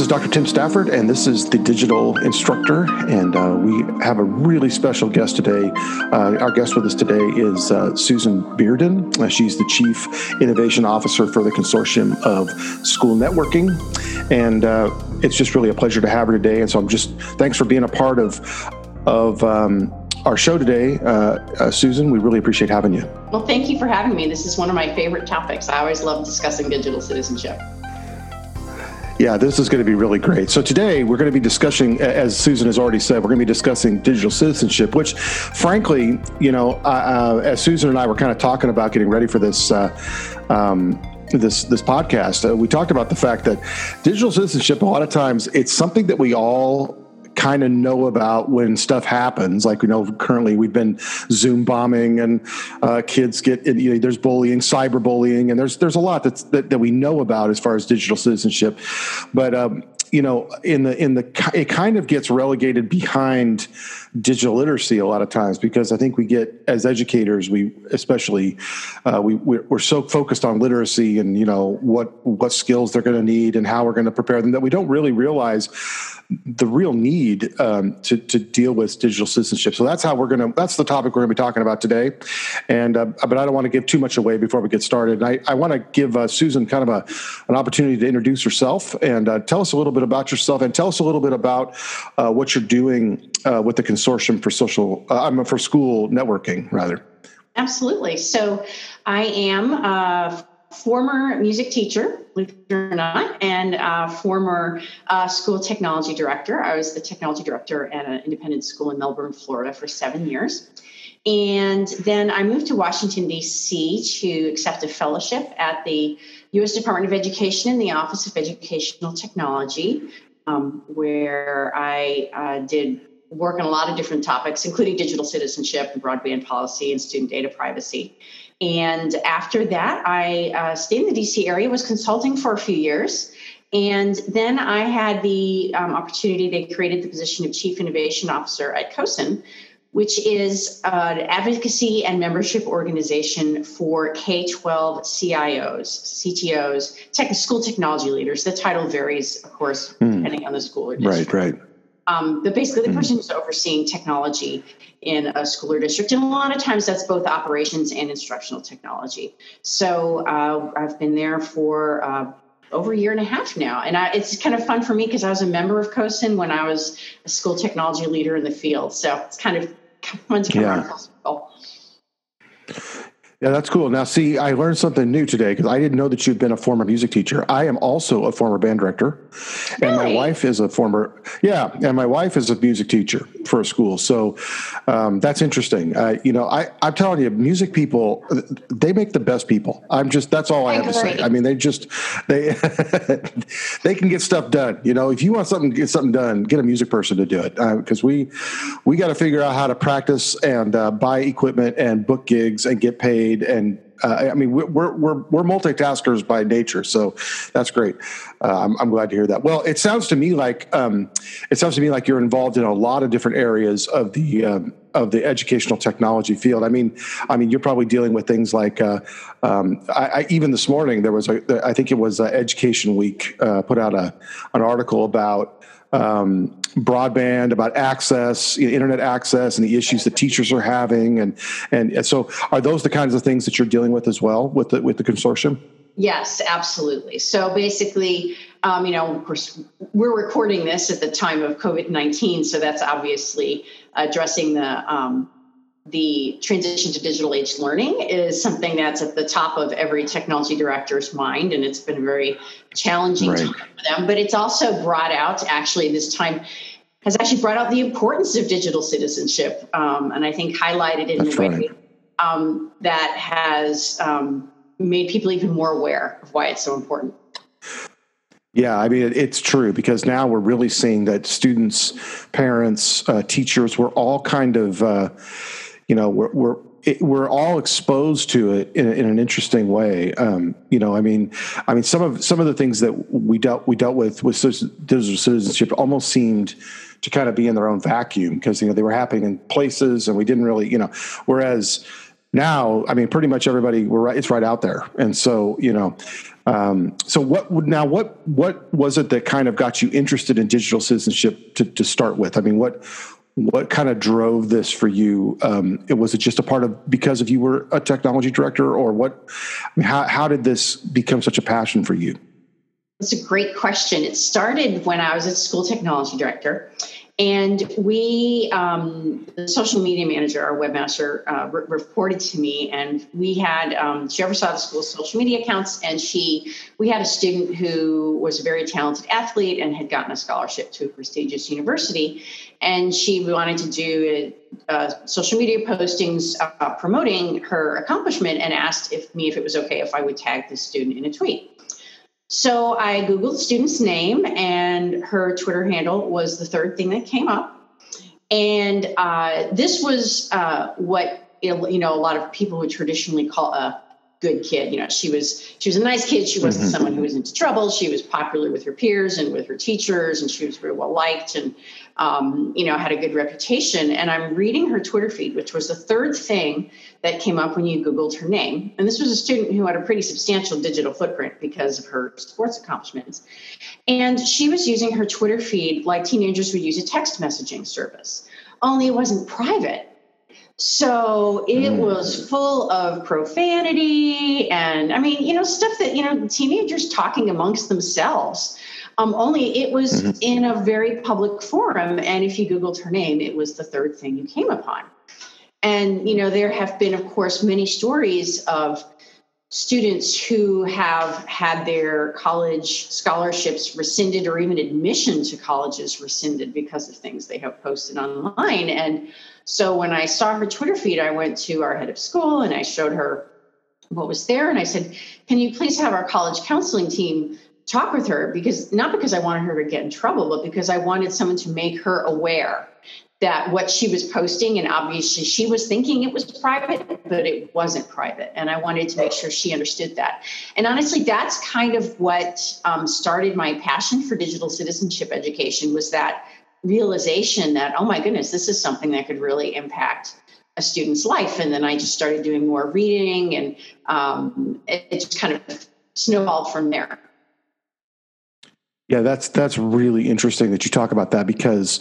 this is Dr. Tim Stafford, and this is the Digital Instructor. And uh, we have a really special guest today. Uh, our guest with us today is uh, Susan Bearden. Uh, she's the Chief Innovation Officer for the Consortium of School Networking. And uh, it's just really a pleasure to have her today. And so I'm just, thanks for being a part of, of, um, our show today, uh, Susan. We really appreciate having you. Well, thank you for having me. This is one of my favorite topics. I always love discussing digital citizenship. Yeah, this is going to be really great. So today we're going to be discussing, as Susan has already said, we're going to be discussing digital citizenship, which, frankly, you know, uh, as Susan and I were kind of talking about getting ready for this. Uh, um, this this podcast, uh, we talked about the fact that digital citizenship a lot of times it's something that we all kind of know about when stuff happens. Like we know currently we've been Zoom bombing and uh, kids get you know there's bullying, cyberbullying, and there's there's a lot that's, that that we know about as far as digital citizenship. But um, you know, in the in the it kind of gets relegated behind digital literacy a lot of times because I think we get as educators we especially uh, we we're so focused on literacy and you know what what skills they're going to need and how we're going to prepare them that we don't really realize the real need um, to, to deal with digital citizenship. So that's how we're going to, that's the topic we're going to be talking about today. And, uh, but I don't want to give too much away before we get started. And I, I want to give uh, Susan kind of a, an opportunity to introduce herself and uh, tell us a little bit about yourself and tell us a little bit about uh, what you're doing uh, with the consortium for social, I'm uh, for school networking rather. Absolutely. So I am a former music teacher, believe or not, and uh, former uh, school technology director. I was the technology director at an independent school in Melbourne, Florida for seven years. And then I moved to Washington, D.C. to accept a fellowship at the U.S. Department of Education in the Office of Educational Technology, um, where I uh, did work on a lot of different topics, including digital citizenship and broadband policy and student data privacy. And after that, I uh, stayed in the DC area, was consulting for a few years. And then I had the um, opportunity, they created the position of Chief Innovation Officer at COSN, which is an advocacy and membership organization for K 12 CIOs, CTOs, tech, school technology leaders. The title varies, of course, mm. depending on the school or district. Right, right. Um, but basically, the person who's overseeing technology in a school or district, and a lot of times that's both operations and instructional technology. So uh, I've been there for uh, over a year and a half now, and I, it's kind of fun for me because I was a member of COSN when I was a school technology leader in the field. So it's kind of fun to come yeah. around. Yeah, that's cool. Now, see, I learned something new today because I didn't know that you'd been a former music teacher. I am also a former band director, really? and my wife is a former, yeah, and my wife is a music teacher for a school. So um, that's interesting. Uh, you know, I, I'm telling you, music people, they make the best people. I'm just, that's all I, I have agree. to say. I mean, they just, they, they can get stuff done. You know, if you want something, get something done, get a music person to do it because uh, we, we got to figure out how to practice and uh, buy equipment and book gigs and get paid and uh, I mean, we're, we're, we're multitaskers by nature, so that's great. Uh, I'm, I'm, glad to hear that. Well, it sounds to me like um, it sounds to me like you're involved in a lot of different areas of the um, of the educational technology field. I mean, I mean, you're probably dealing with things like uh, um, I, I, even this morning there was a I think it was Education Week uh, put out a an article about um, broadband, about access, you know, internet access, and the issues that teachers are having, and, and so are those the kinds of things that you're dealing with as well with the with the consortium? Yes, absolutely. So basically, um, you know, of course, we're recording this at the time of COVID nineteen, so that's obviously addressing the um, the transition to digital age learning is something that's at the top of every technology director's mind, and it's been a very challenging right. time for them. But it's also brought out, actually, this time has actually brought out the importance of digital citizenship, um, and I think highlighted in a way right. um, that has um, made people even more aware of why it's so important. Yeah, I mean, it's true because now we're really seeing that students, parents, uh, teachers, we're all kind of. Uh, you know we're we're it, we're all exposed to it in, in an interesting way. Um, you know, I mean, I mean, some of some of the things that we dealt we dealt with with digital citizenship almost seemed to kind of be in their own vacuum because you know they were happening in places and we didn't really, you know, whereas now, I mean, pretty much everybody we're right. It's right out there, and so you know. Um, so what now? What what was it that kind of got you interested in digital citizenship to, to start with? I mean, what what kind of drove this for you? Um, was it just a part of because of you were a technology director, or what? I mean, how how did this become such a passion for you? It's a great question. It started when I was a school technology director, and we, um, the social media manager, our webmaster, uh, re- reported to me, and we had um, she oversaw the school's social media accounts, and she we had a student who was a very talented athlete and had gotten a scholarship to a prestigious university, and she wanted to do uh, social media postings uh, promoting her accomplishment, and asked if me if it was okay if I would tag the student in a tweet. So I Googled the student's name, and her Twitter handle was the third thing that came up. And uh, this was uh, what you know a lot of people would traditionally call a good kid. You know, she was she was a nice kid. She wasn't mm-hmm. someone who was into trouble. She was popular with her peers and with her teachers, and she was very well liked. And um, you know, had a good reputation. And I'm reading her Twitter feed, which was the third thing that came up when you Googled her name. And this was a student who had a pretty substantial digital footprint because of her sports accomplishments. And she was using her Twitter feed like teenagers would use a text messaging service, only it wasn't private. So it mm. was full of profanity and I mean, you know, stuff that, you know, teenagers talking amongst themselves. Um, only it was mm-hmm. in a very public forum. And if you Googled her name, it was the third thing you came upon. And, you know, there have been, of course, many stories of students who have had their college scholarships rescinded or even admission to colleges rescinded because of things they have posted online. And so when I saw her Twitter feed, I went to our head of school and I showed her what was there. And I said, Can you please have our college counseling team talk with her because not because I wanted her to get in trouble, but because I wanted someone to make her aware that what she was posting, and obviously she was thinking it was private, but it wasn't private. And I wanted to make sure she understood that. And honestly, that's kind of what um, started my passion for digital citizenship education was that realization that, oh my goodness, this is something that could really impact a student's life. And then I just started doing more reading and um, it, it just kind of snowballed from there. Yeah, that's that's really interesting that you talk about that because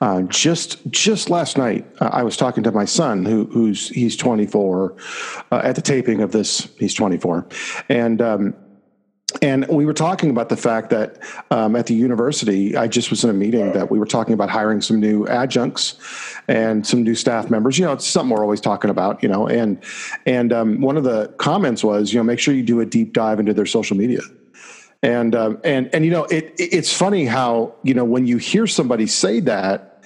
uh, just just last night uh, I was talking to my son who who's he's 24 uh, at the taping of this he's 24 and um, and we were talking about the fact that um, at the university I just was in a meeting that we were talking about hiring some new adjuncts and some new staff members. You know it's something we're always talking about you know and and um, one of the comments was you know make sure you do a deep dive into their social media and um, and and you know, it, it's funny how you know when you hear somebody say that,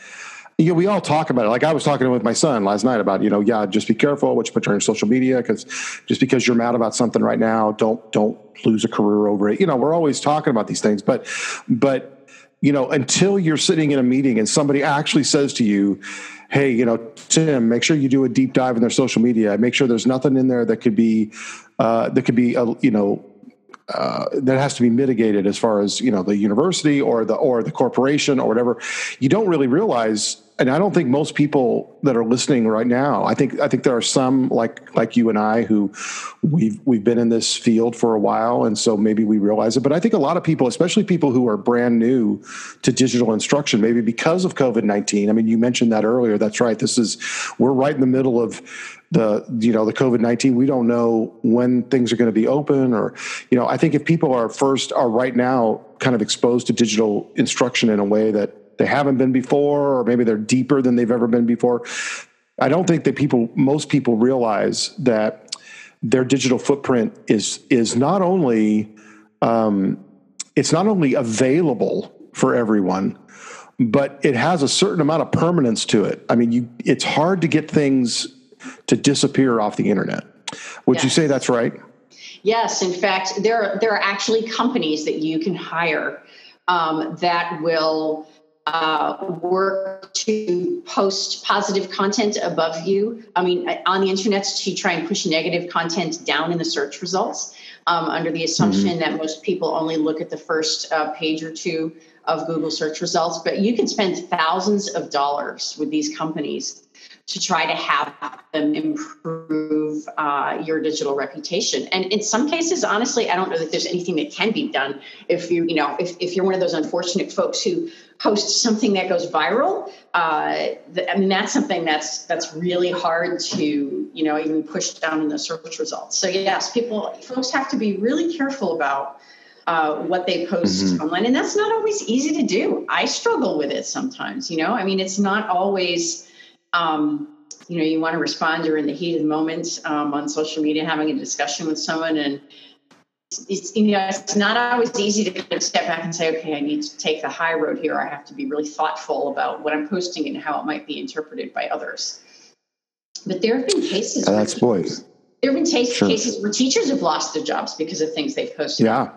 you know, we all talk about it. Like I was talking with my son last night about, you know, yeah, just be careful what you put on social media because just because you're mad about something right now, don't don't lose a career over it. You know, we're always talking about these things, but but you know, until you're sitting in a meeting and somebody actually says to you, hey, you know, Tim, make sure you do a deep dive in their social media. Make sure there's nothing in there that could be uh, that could be a, you know uh, that has to be mitigated as far as you know the university or the or the corporation or whatever you don't really realize and i don't think most people that are listening right now i think i think there are some like like you and i who we've we've been in this field for a while and so maybe we realize it but i think a lot of people especially people who are brand new to digital instruction maybe because of covid-19 i mean you mentioned that earlier that's right this is we're right in the middle of the you know the COVID nineteen. We don't know when things are going to be open, or you know, I think if people are first are right now kind of exposed to digital instruction in a way that they haven't been before, or maybe they're deeper than they've ever been before. I don't think that people, most people, realize that their digital footprint is is not only um, it's not only available for everyone, but it has a certain amount of permanence to it. I mean, you it's hard to get things to disappear off the internet. Would yes. you say that's right? Yes. In fact, there are, there are actually companies that you can hire um, that will uh, work to post positive content above you. I mean, on the internet to try and push negative content down in the search results. Um, under the assumption mm-hmm. that most people only look at the first uh, page or two of Google search results, but you can spend thousands of dollars with these companies to try to have them improve uh, your digital reputation. And in some cases, honestly, I don't know that there's anything that can be done if you, you know, if, if you're one of those unfortunate folks who post something that goes viral. Uh, the, I mean, that's something that's that's really hard to, you know, even push down in the search results. So yes, people, folks have to be really careful about uh, what they post mm-hmm. online, and that's not always easy to do. I struggle with it sometimes. You know, I mean, it's not always um, you know, you want to respond, you're in the heat of the moment um, on social media, having a discussion with someone, and it's, you know, it's not always easy to kind of step back and say, okay, I need to take the high road here. I have to be really thoughtful about what I'm posting and how it might be interpreted by others. But there have been cases. Uh, that's boys. There have been t- sure. cases where teachers have lost their jobs because of things they've posted. Yeah.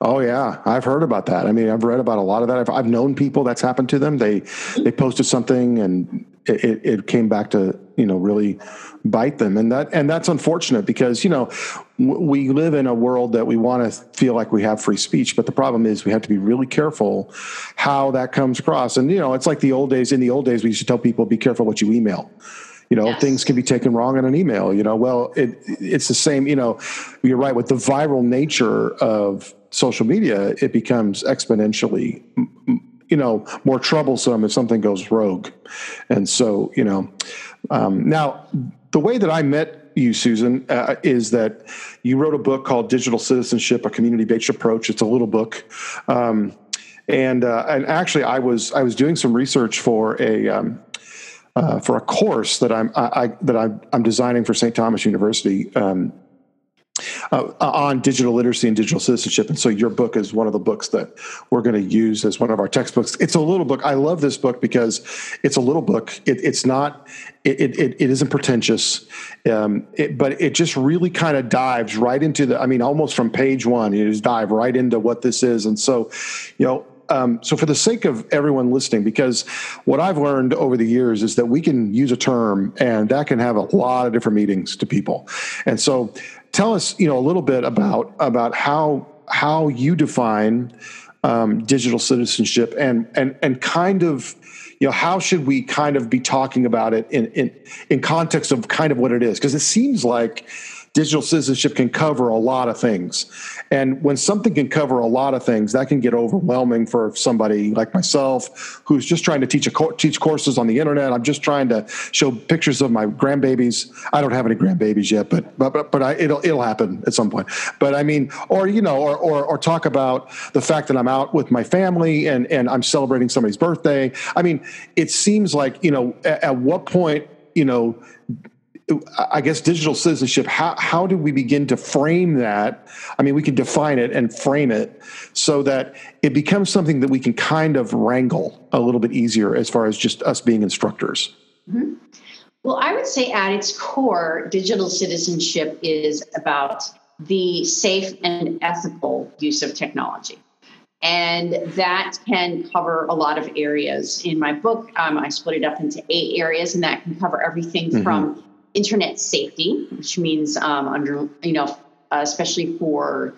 Oh yeah, I've heard about that. I mean, I've read about a lot of that. I've, I've known people that's happened to them. They they posted something and it, it came back to you know really bite them, and that and that's unfortunate because you know we live in a world that we want to feel like we have free speech, but the problem is we have to be really careful how that comes across. And you know, it's like the old days. In the old days, we used to tell people, "Be careful what you email." you know yes. things can be taken wrong in an email you know well it, it's the same you know you're right with the viral nature of social media, it becomes exponentially, you know, more troublesome if something goes rogue. And so, you know, um, now the way that I met you, Susan, uh, is that you wrote a book called Digital Citizenship: A Community-Based Approach. It's a little book. Um, and uh, and actually, I was I was doing some research for a um, uh, for a course that I'm I, I, that I'm, I'm designing for St. Thomas University um, uh, on digital literacy and digital citizenship. And so your book is one of the books that we're going to use as one of our textbooks. It's a little book. I love this book because it's a little book. It, it's not, it, it, it isn't pretentious, um, it, but it just really kind of dives right into the, I mean, almost from page one, you just dive right into what this is. And so, you know, um, so for the sake of everyone listening, because what I've learned over the years is that we can use a term and that can have a lot of different meanings to people. And so tell us, you know, a little bit about about how how you define um, digital citizenship and and and kind of you know how should we kind of be talking about it in in in context of kind of what it is? Because it seems like digital citizenship can cover a lot of things. And when something can cover a lot of things, that can get overwhelming for somebody like myself who's just trying to teach a co- teach courses on the internet. I'm just trying to show pictures of my grandbabies. I don't have any grandbabies yet, but but but, I, it'll it'll happen at some point. But I mean, or you know, or, or or talk about the fact that I'm out with my family and and I'm celebrating somebody's birthday. I mean, it seems like you know, at, at what point you know I guess digital citizenship, how, how do we begin to frame that? I mean, we can define it and frame it so that it becomes something that we can kind of wrangle a little bit easier as far as just us being instructors. Mm-hmm. Well, I would say at its core, digital citizenship is about the safe and ethical use of technology. And that can cover a lot of areas. In my book, um, I split it up into eight areas, and that can cover everything mm-hmm. from internet safety, which means um, under you know, uh, especially for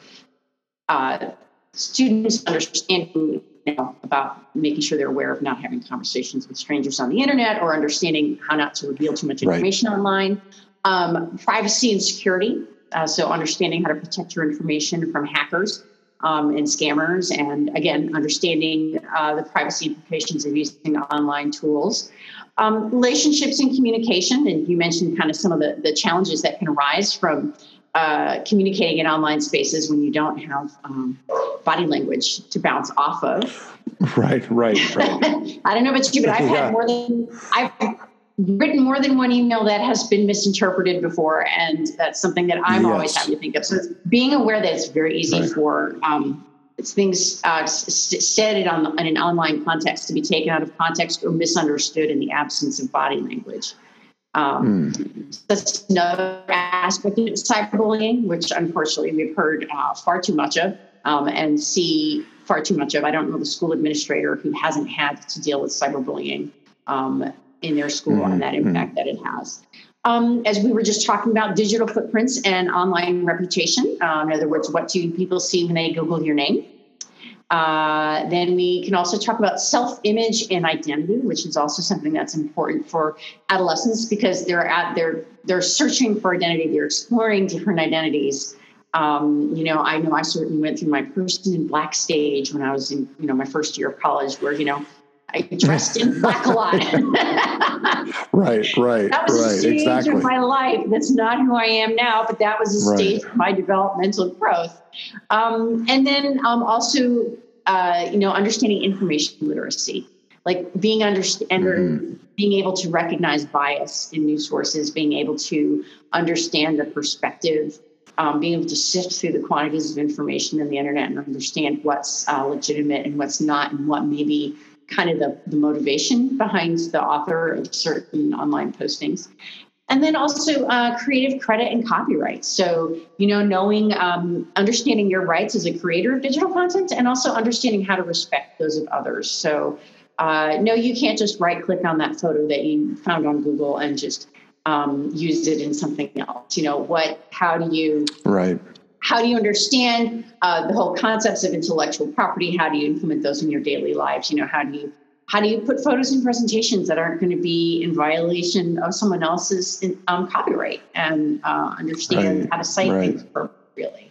uh, students understanding you know, about making sure they're aware of not having conversations with strangers on the internet or understanding how not to reveal too much information right. online. Um, privacy and security, uh, so understanding how to protect your information from hackers um, and scammers, and again, understanding uh, the privacy implications of using online tools. Um, relationships and communication, and you mentioned kind of some of the, the challenges that can arise from uh, communicating in online spaces when you don't have um, body language to bounce off of. Right, right, right. I don't know about you, but I've yeah. had more than I've written more than one email that has been misinterpreted before, and that's something that I'm yes. always having to think of. So being aware that it's very easy right. for um, things uh, said on, in an online context to be taken out of context or misunderstood in the absence of body language. Um, mm. That's another aspect of cyberbullying, which unfortunately we've heard uh, far too much of um, and see far too much of. I don't know the school administrator who hasn't had to deal with cyberbullying um, in their school mm-hmm. and that impact that it has. Um, as we were just talking about digital footprints and online reputation. Um, in other words, what do people see when they Google your name? Uh, then we can also talk about self-image and identity, which is also something that's important for adolescents because they're at they're they're searching for identity, they're exploring different identities. Um, you know, I know I certainly went through my person in black stage when I was in you know my first year of college, where you know I dressed in black a lot. right, right, that was right, a stage exactly. of my life. That's not who I am now, but that was a Right. stage of my developmental growth. Um, and then um, also, uh, you know, understanding information literacy, like being understand Mm-hmm. being able to recognize bias in news sources, being able to understand the perspective. Um, being able to sift through the quantities of information in the internet and understand what's uh, legitimate and what's not, and what maybe kind of the, the motivation behind the author of certain online postings. And then also uh, creative credit and copyright. So, you know, knowing, um, understanding your rights as a creator of digital content and also understanding how to respect those of others. So, uh, no, you can't just right click on that photo that you found on Google and just um, use it in something else. You know, what, how do you Right. How do you understand uh, the whole concepts of intellectual property? How do you implement those in your daily lives? You know how do you how do you put photos in presentations that aren't going to be in violation of someone else's um, copyright and uh, understand Right, how to cite right. things appropriately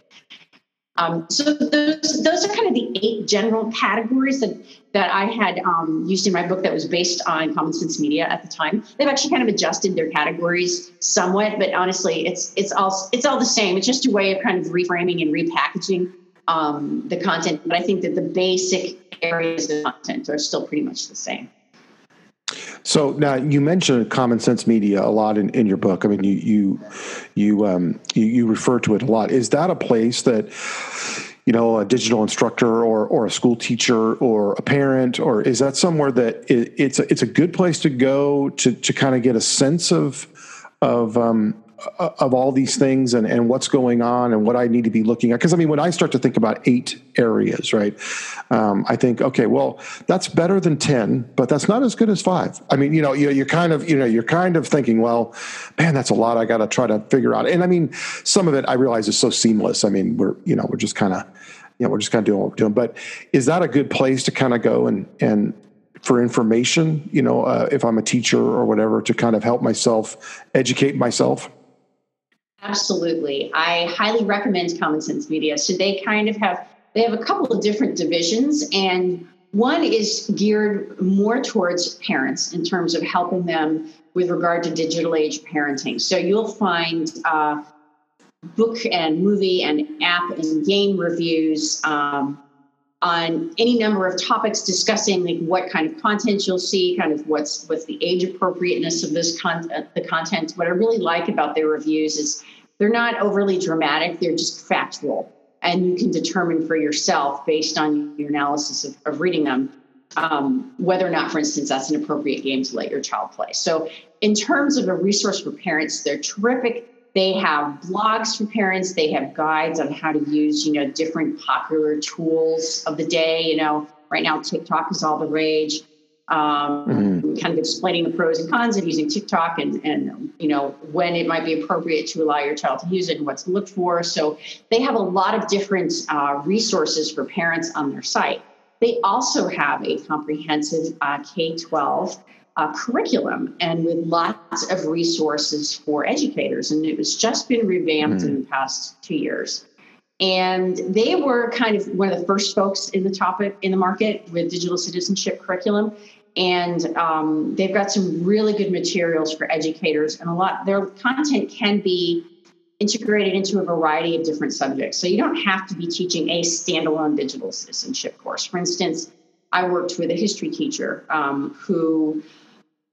um, so those those are kind of the eight general categories that that I had um, used in my book that was based on Common Sense Media at the time. They've actually kind of adjusted their categories somewhat, but honestly, it's it's all it's all the same. It's just a way of kind of reframing and repackaging um, the content. But I think that the basic areas of content are still pretty much the same. So now you mentioned common sense media a lot in, in your book. I mean, you you you, um, you you refer to it a lot. Is that a place that you know a digital instructor or or a school teacher or a parent or is that somewhere that it, it's a, it's a good place to go to to kind of get a sense of of um, of all these things and, and what's going on and what I need to be looking at. Because I mean, when I start to think about eight areas, right, um, I think, okay, well, that's better than ten, but that's not as good as five. I mean, you know, you, you're kind of, you know, you're kind of thinking, well, man, that's a lot. I got to try to figure out. And I mean, some of it I realize is so seamless. I mean, we're, you know, we're just kind of, you know, we're just kind of doing what we're doing. But is that a good place to kind of go and and for information, you know, uh, if I'm a teacher or whatever, to kind of help myself educate myself? Absolutely. I highly recommend Common Sense Media. So they kind of have they have a couple of different divisions and one is geared more towards parents in terms of helping them with regard to digital age parenting. So you'll find uh, book and movie and app and game reviews um, on any number of topics discussing like what kind of content you'll see, kind of what's what's the age appropriateness of this content, the content. What I really like about their reviews is they're not overly dramatic; they're just factual, and you can determine for yourself based on your analysis of, of reading them um, whether or not, for instance, that's an appropriate game to let your child play. So, in terms of a resource for parents, they're terrific. They have blogs for parents. They have guides on how to use, you know, different popular tools of the day. You know, right now TikTok is all the rage. Um, Mm-hmm. Kind of explaining the pros and cons of using TikTok, and and you know when it might be appropriate to allow your child to use it and what to look for. So they have a lot of different uh, resources for parents on their site. They also have a comprehensive uh, K 12 uh, curriculum and with lots of resources for educators. And it was just been revamped in the past two years. And they were kind of one of the first folks in the topic in the market with digital citizenship curriculum. And um, they've got some really good materials for educators, and a lot their content can be integrated into a variety of different subjects. So you don't have to be teaching a standalone digital citizenship course. For instance, I worked with a history teacher um, who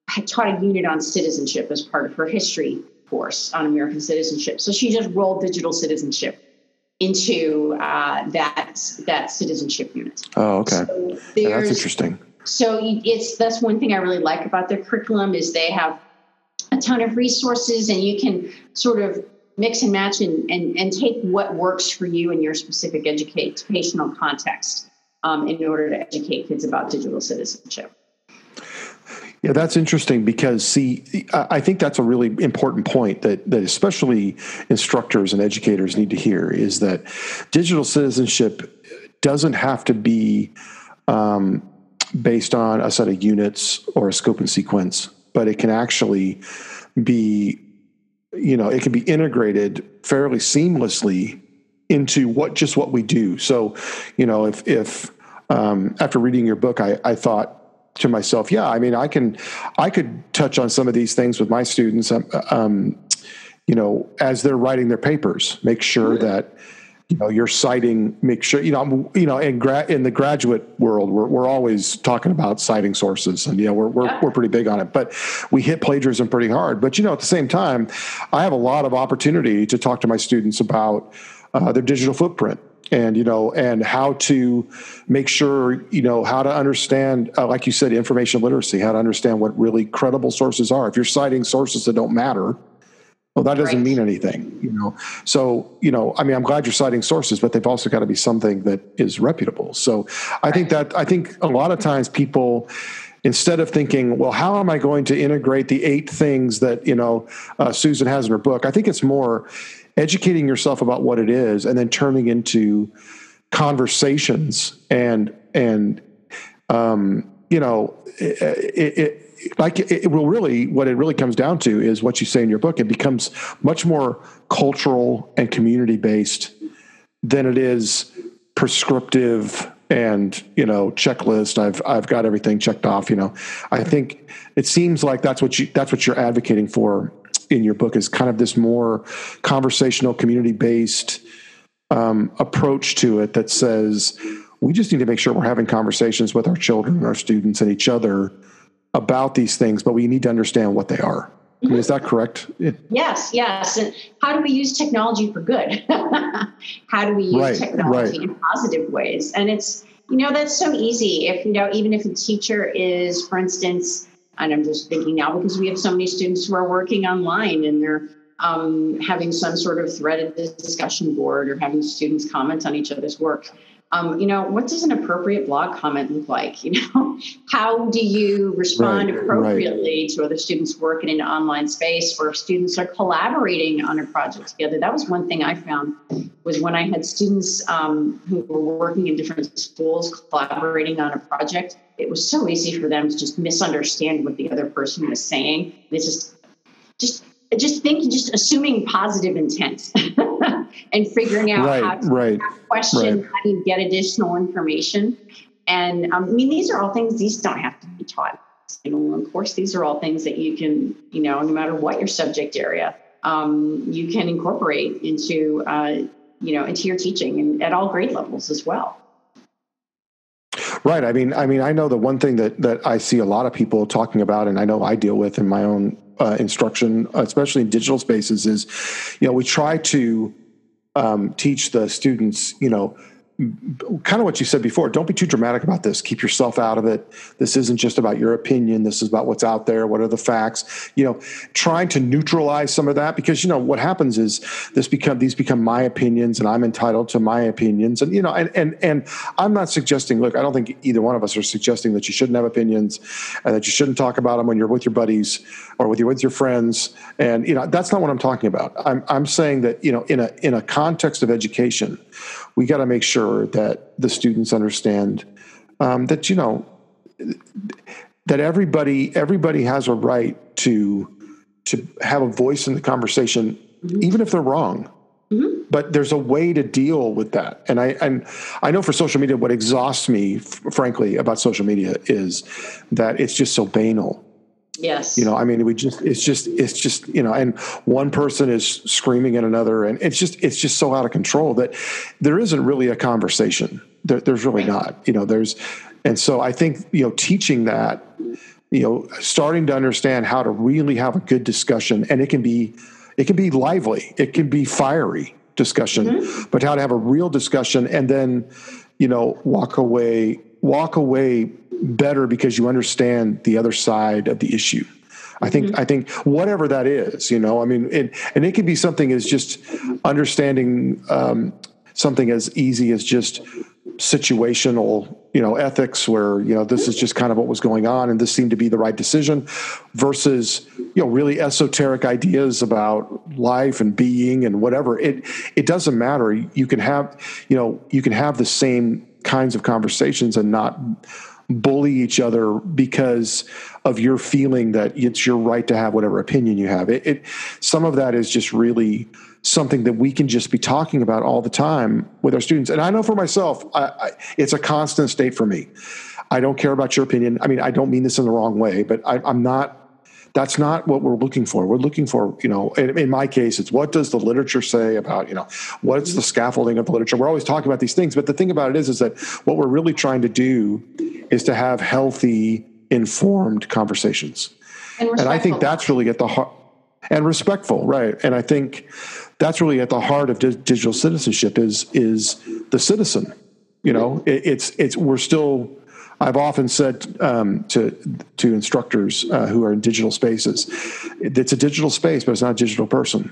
had taught a unit on citizenship as part of her history course on American citizenship. So she just rolled digital citizenship into uh, that that citizenship unit. Oh, okay. So Yeah, that's interesting. so it's that's one thing I really like about their curriculum is they have a ton of resources and you can sort of mix and match and, and, and take what works for you in your specific educational context um, in order to educate kids about digital citizenship. Yeah, that's interesting because see, I think that's a really important point that that especially instructors and educators need to hear is that digital citizenship doesn't have to be um, based on a set of units or a scope and sequence, but it can actually be, you know, it can be integrated fairly seamlessly into what just what we do. So, you know, if if um, after reading your book, I, I thought to myself, yeah, I mean, I can, I could touch on some of these things with my students. Um, um you know, as they're writing their papers, make sure that you know you're citing make sure you know I'm, you know in gra- in the graduate world we're, we're always talking about citing sources and you know we're, we're, yeah. we're pretty big on it but we hit plagiarism pretty hard but you know at the same time i have a lot of opportunity to talk to my students about uh, their digital footprint and you know and how to make sure you know how to understand uh, like you said information literacy how to understand what really credible sources are if you're citing sources that don't matter well, that doesn't right. mean anything, you know. So, you know, I mean, I'm glad you're citing sources, but they've also got to be something that is reputable. So, I right. think that I think a lot of times people, instead of thinking, well, how am I going to integrate the eight things that you know uh, Susan has in her book? I think it's more educating yourself about what it is, and then turning into conversations and and um, you know it, it like it, it, will really what it really comes down to is what you say in your book. It becomes much more cultural and community based than it is prescriptive and you know checklist. I've i've got everything checked off you know. I think it seems like that's what you that's what you're advocating for in your book is kind of this more conversational community based um, approach to it that says we just need to make sure we're having conversations with our children our students and each other about these things, but we need to understand what they are. I mean, is that correct? Yes, yes. And how do we use technology for good? how do we use right, technology right. in positive ways? And it's, you know, that's so easy. If, you know, even if a teacher is, for instance, and I'm just thinking now because we have so many students who are working online and they're um, having some sort of threaded discussion board or having students comment on each other's work um, you know, what does an appropriate blog comment look like? You know, how do you respond right, appropriately right. to other students' work in an online space where students are collaborating on a project together? That was one thing I found was when I had students um, who were working in different schools collaborating on a project. It was so easy for them to just misunderstand what the other person was saying. They just, just, just thinking, just assuming positive intent. and figuring out right, how to right, question, right. how do you get additional information. And um, I mean, these are all things, these don't have to be taught. You know, of course, these are all things that you can, you know, no matter what your subject area, um, you can incorporate into, uh, you know, into your teaching and at all grade levels as well. Right. I mean, I mean, I know the one thing that that I see a lot of people talking about, and I know I deal with in my own uh, instruction, especially in digital spaces, is, you know, we try to um, teach the students, you know, kind of what you said before don't be too dramatic about this. Keep yourself out of it. This isn't just about your opinion. This is about what's out there. What are the facts? You know trying to neutralize some of that because you know what happens is this become these become my opinions and i'm entitled to my opinions. And you know and and and i'm not suggesting look i don't think either one of us are suggesting that you shouldn't have opinions and that you shouldn't talk about them when you're with your buddies or with your with your friends. And you know that's not what i'm talking about. I'm i'm saying that you know in a in a context of education we got to make sure that the students understand um, that you know that everybody everybody has a right to to have a voice in the conversation, mm-hmm. even if they're wrong. Mm-hmm. But there's a way to deal with that, and I and I know for social media, what exhausts me, f- frankly, about social media is that it's just so banal Yes. You know, I mean, we just, it's just, it's just, you know, and one person is screaming at another and it's just, it's just so out of control that there isn't really a conversation. There, there's really not, you know, there's, and so I think, you know, teaching that, you know, starting to understand how to really have a good discussion and it can be, it can be lively, it can be fiery discussion, mm-hmm. but how to have a real discussion and then, you know, walk away, walk away better because you understand the other side of the issue. I think mm-hmm. I think whatever that is, you know, I mean, it, and it could be something as just understanding um, something as easy as just situational, you know, ethics, where you know this is just kind of what was going on, and this seemed to be the right decision, versus you know really esoteric ideas about life and being and whatever. It it doesn't matter. You can have you know you can have the same kinds of conversations and not bully each other because of your feeling that it's your right to have whatever opinion you have. It, it, some of that is just really something that we can just be talking about all the time with our students. And I know for myself, I, I, it's a constant state for me. I don't care about your opinion. I mean, I don't mean this in the wrong way, but I, I'm not that's not what we're looking for. We're looking for, you know, in, in, my case, it's what does the literature say about, you know, what's the scaffolding of the literature? We're always talking about these things, but the thing about it is, is that what we're really trying to do is to have healthy, informed conversations. And, and I think that's really at the heart and respectful, right? And I think that's really at the heart of di- digital citizenship is is the citizen. You know, it, it's it's we're still I've often said um, to to instructors uh, who are in digital spaces, it's a digital space, but it's not a digital person.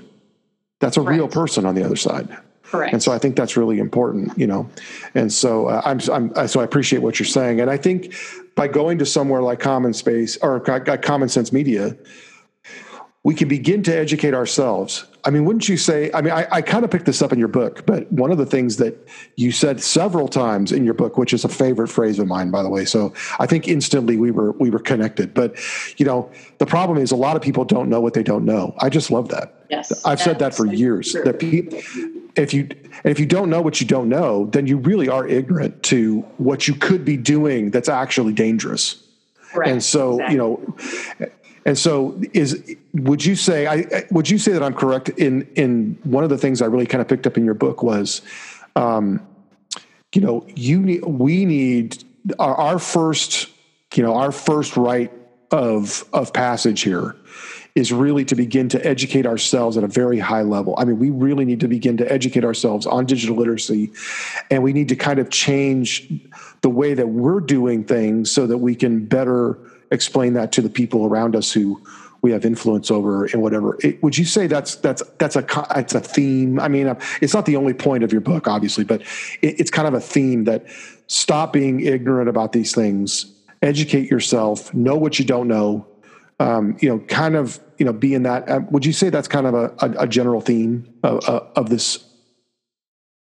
That's a Correct. real person on the other side. Correct. And so I think that's really important, you know. And so uh, I'm, I'm so I appreciate what you're saying. And I think by going to somewhere like Common Space or Common Sense Media, we can begin to educate ourselves. I mean, wouldn't you say? I mean, I, I kind of picked this up in your book, but one of the things that you said several times in your book, which is a favorite phrase of mine, by the way. So I think instantly we were we were connected. But you know, the problem is a lot of people don't know what they don't know. I just love that. Yes, I've said that for years. True. That people, if you if you don't know what you don't know, then you really are ignorant to what you could be doing that's actually dangerous. Right. And so, exactly. you know, and so, is would you say I would you say that I'm correct in in one of the things I really kind of picked up in your book was, um, you know, you need we need our, our first you know our first right of of passage here is really to begin to educate ourselves at a very high level. I mean, we really need to begin to educate ourselves on digital literacy, and we need to kind of change the way that we're doing things so that we can better explain that to the people around us who we have influence over and whatever. It, would you say that's that's that's a it's a theme? I mean, it's not the only point of your book, obviously, but it, it's kind of a theme that stop being ignorant about these things, educate yourself, know what you don't know. Um, you know, kind of you know, be in that. Uh, would you say that's kind of a, a, a general theme of, uh, of this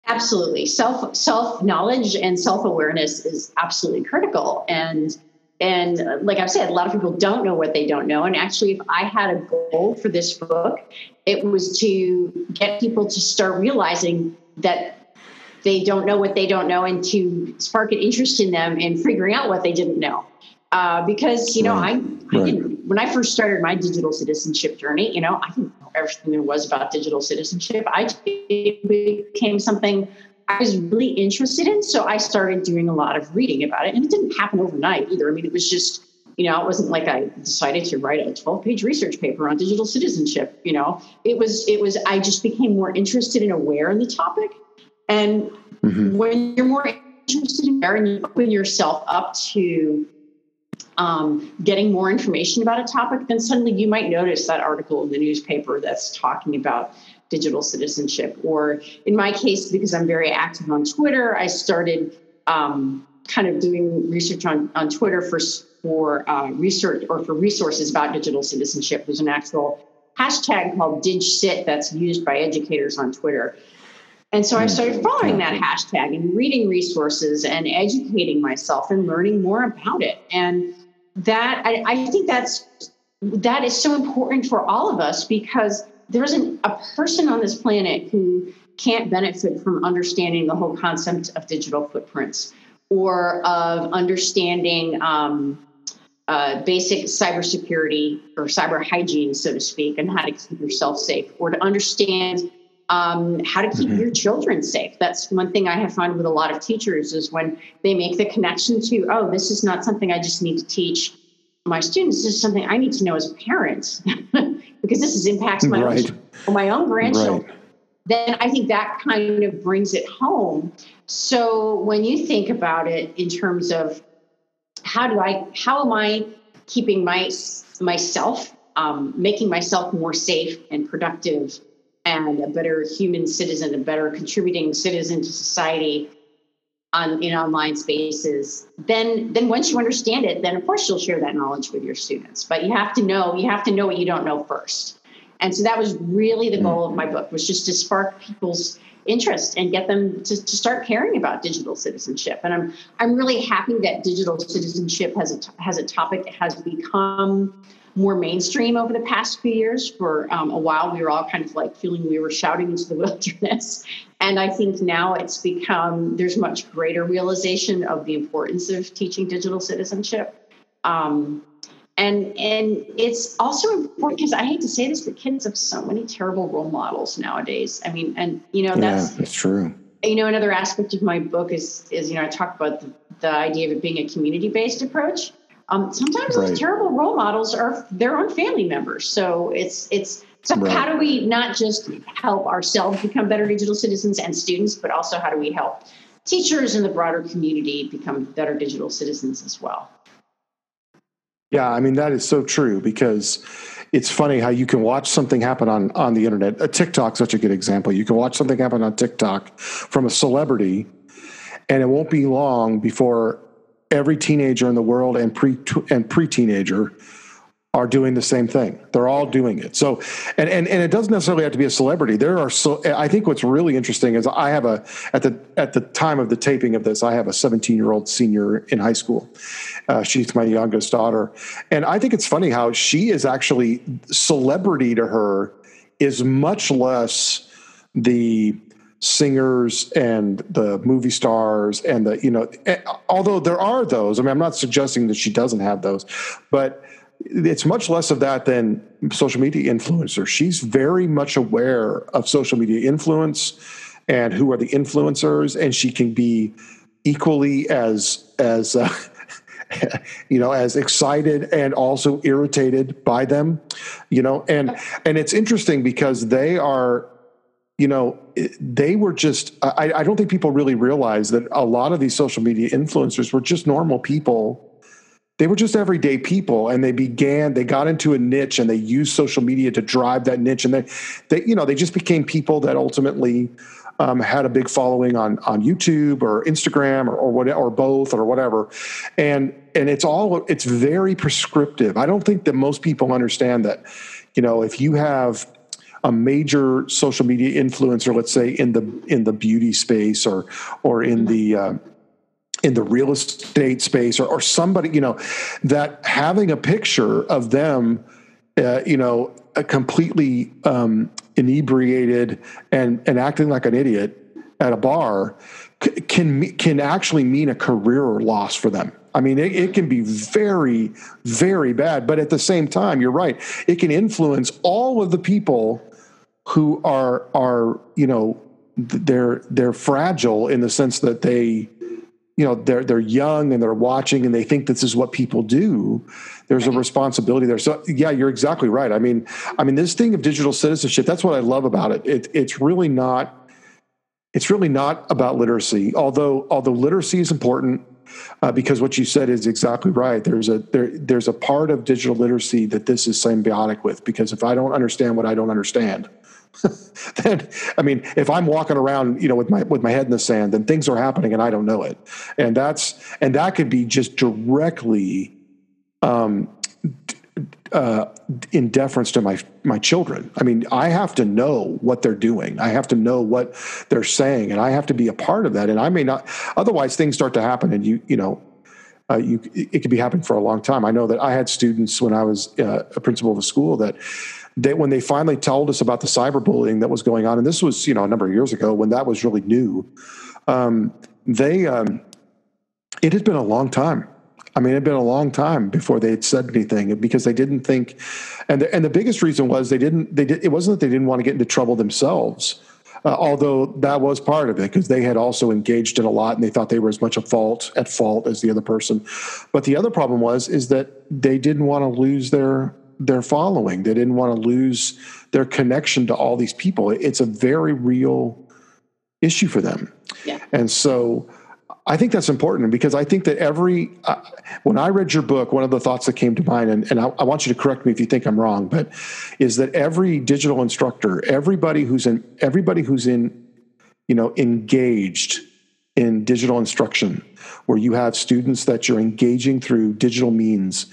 absolutely self self knowledge and self awareness is absolutely critical and and uh, like I've said, a lot of people don't know what they don't know. And actually, if I had a goal for this book, it was to get people to start realizing that they don't know what they don't know and to spark an interest in them in figuring out what they didn't know. Uh, because, you know, right. I, I right. didn't, when I first started my digital citizenship journey, you know, I didn't know everything there was about digital citizenship. I became something I was really interested in. So I started doing a lot of reading about it. And it didn't happen overnight either. I mean, it was just, you know, it wasn't like I decided to write a 12 page research paper on digital citizenship. You know, it was, it was, I just became more interested and aware in the topic. And mm-hmm. when you're more interested in there and you open yourself up to um, getting more information about a topic, then suddenly you might notice that article in the newspaper that's talking about digital citizenship. Or in my case, because I'm very active on Twitter, I started um, kind of doing research on, on Twitter for, for uh, research or for resources about digital citizenship. There's an actual hashtag called DigCit that's used by educators on Twitter. And so I started following that hashtag and reading resources and educating myself and learning more about it. And that I, I think that's that is so important for all of us because there isn't a person on this planet who can't benefit from understanding the whole concept of digital footprints or of understanding um, uh, basic cybersecurity or cyber hygiene, so to speak, and how to keep yourself safe, or to understand um, how to keep mm-hmm. your children safe. That's one thing I have found with a lot of teachers is when they make the connection to, oh, this is not something I just need to teach my students. This is something I need to know as a parent. because this is impacts my right. own my own grandchildren. Right. Then I think that kind of brings it home. So when you think about it in terms of how do I how am I keeping my myself um, making myself more safe and productive and a better human citizen, a better contributing citizen to society on in online spaces, then then once you understand it, then of course you'll share that knowledge with your students. But you have to know you have to know what you don't know first. And so that was really the goal of my book was just to spark people's interest and get them to, to start caring about digital citizenship. And I'm I'm really happy that digital citizenship has a has a topic that has become more mainstream over the past few years. For um, a while, we were all kind of like feeling we were shouting into the wilderness. And I think now it's become, there's much greater realization of the importance of teaching digital citizenship. Um, and and it's also important because I hate to say this, but kids have so many terrible role models nowadays. I mean, and you know that's yeah, that's true. You know, another aspect of my book is is you know I talk about the, the idea of it being a community based approach. Um, sometimes right. those terrible role models are their own family members. So it's it's so right. how do we not just help ourselves become better digital citizens and students, but also how do we help teachers and the broader community become better digital citizens as well? Yeah, I mean that is so true because it's funny how you can watch something happen on on the internet. A TikTok, such a good example. You can watch something happen on TikTok from a celebrity, and it won't be long before every teenager in the world and pre and pre teenager are doing the same thing. They're all doing it. So, and, and, and it doesn't necessarily have to be a celebrity. There are so, I think what's really interesting is I have a, at the, at the time of the taping of this, I have a 17 year old senior in high school. Uh, she's my youngest daughter. And I think it's funny how she is actually celebrity to her is much less the, singers and the movie stars and the you know eh, although there are those i mean i'm not suggesting that she doesn't have those but it's much less of that than social media influencers she's very much aware of social media influence and who are the influencers and she can be equally as as uh, you know as excited and also irritated by them you know and and it's interesting because they are you know, they were just, I, I, don't think people really realize that a lot of these social media influencers were just normal people. They were just everyday people and they began, they got into a niche and they used social media to drive that niche. And they, they you know, they just became people that ultimately um, had a big following on, on YouTube or Instagram or, or or both or whatever. And, and it's all, it's very prescriptive. I don't think that most people understand that, you know, if you have a major social media influencer, let's say in the in the beauty space or or in the uh, in the real estate space or, or somebody you know that having a picture of them uh, you know completely um, inebriated and and acting like an idiot at a bar can can actually mean a career loss for them. I mean, it, it, can be very, very bad. But at the same time, you're right. It can influence all of the people who are are you know they're they're fragile in the sense that they you know they're they're young and they're watching and they think this is what people do. There's a responsibility there. So yeah you're exactly right. I mean i mean this thing of digital citizenship that's what i love about it, it it's really not it's really not about literacy although although literacy is important uh, because what you said is exactly right. There's a there there's a part of digital literacy that this is symbiotic with because if i don't understand what i don't understand then I mean, if I'm walking around, you know, with my with my head in the sand, then things are happening and I don't know it, and that's and that could be just directly um, uh, in deference to my my children. I mean, I have to know what they're doing. I have to know what they're saying, and I have to be a part of that. And I may not. Otherwise, things start to happen, and you you know. Uh, you, it could be happening for a long time. I know that I had students when I was uh, a principal of a school that they, when they finally told us about the cyberbullying that was going on, and this was you know a number of years ago when that was really new, um, they um, it had been a long time. I mean, it had been a long time before they had said anything because they didn't think, and the, and the biggest reason was they didn't. They did. It wasn't that they didn't want to get into trouble themselves, uh, although that was part of it because they had also engaged in a lot and they thought they were as much a fault at fault as the other person. But the other problem was is that they didn't want to lose their their following. They didn't want to lose their connection to all these people. It's a very real issue for them. Yeah. And so I think that's important because I think that every, uh, when I read your book, one of the thoughts that came to mind, and, and I, I, want you to correct me if you think I'm wrong, but is that every digital instructor, everybody who's in, everybody who's in, you know, engaged in digital instruction, where you have students that you're engaging through digital means,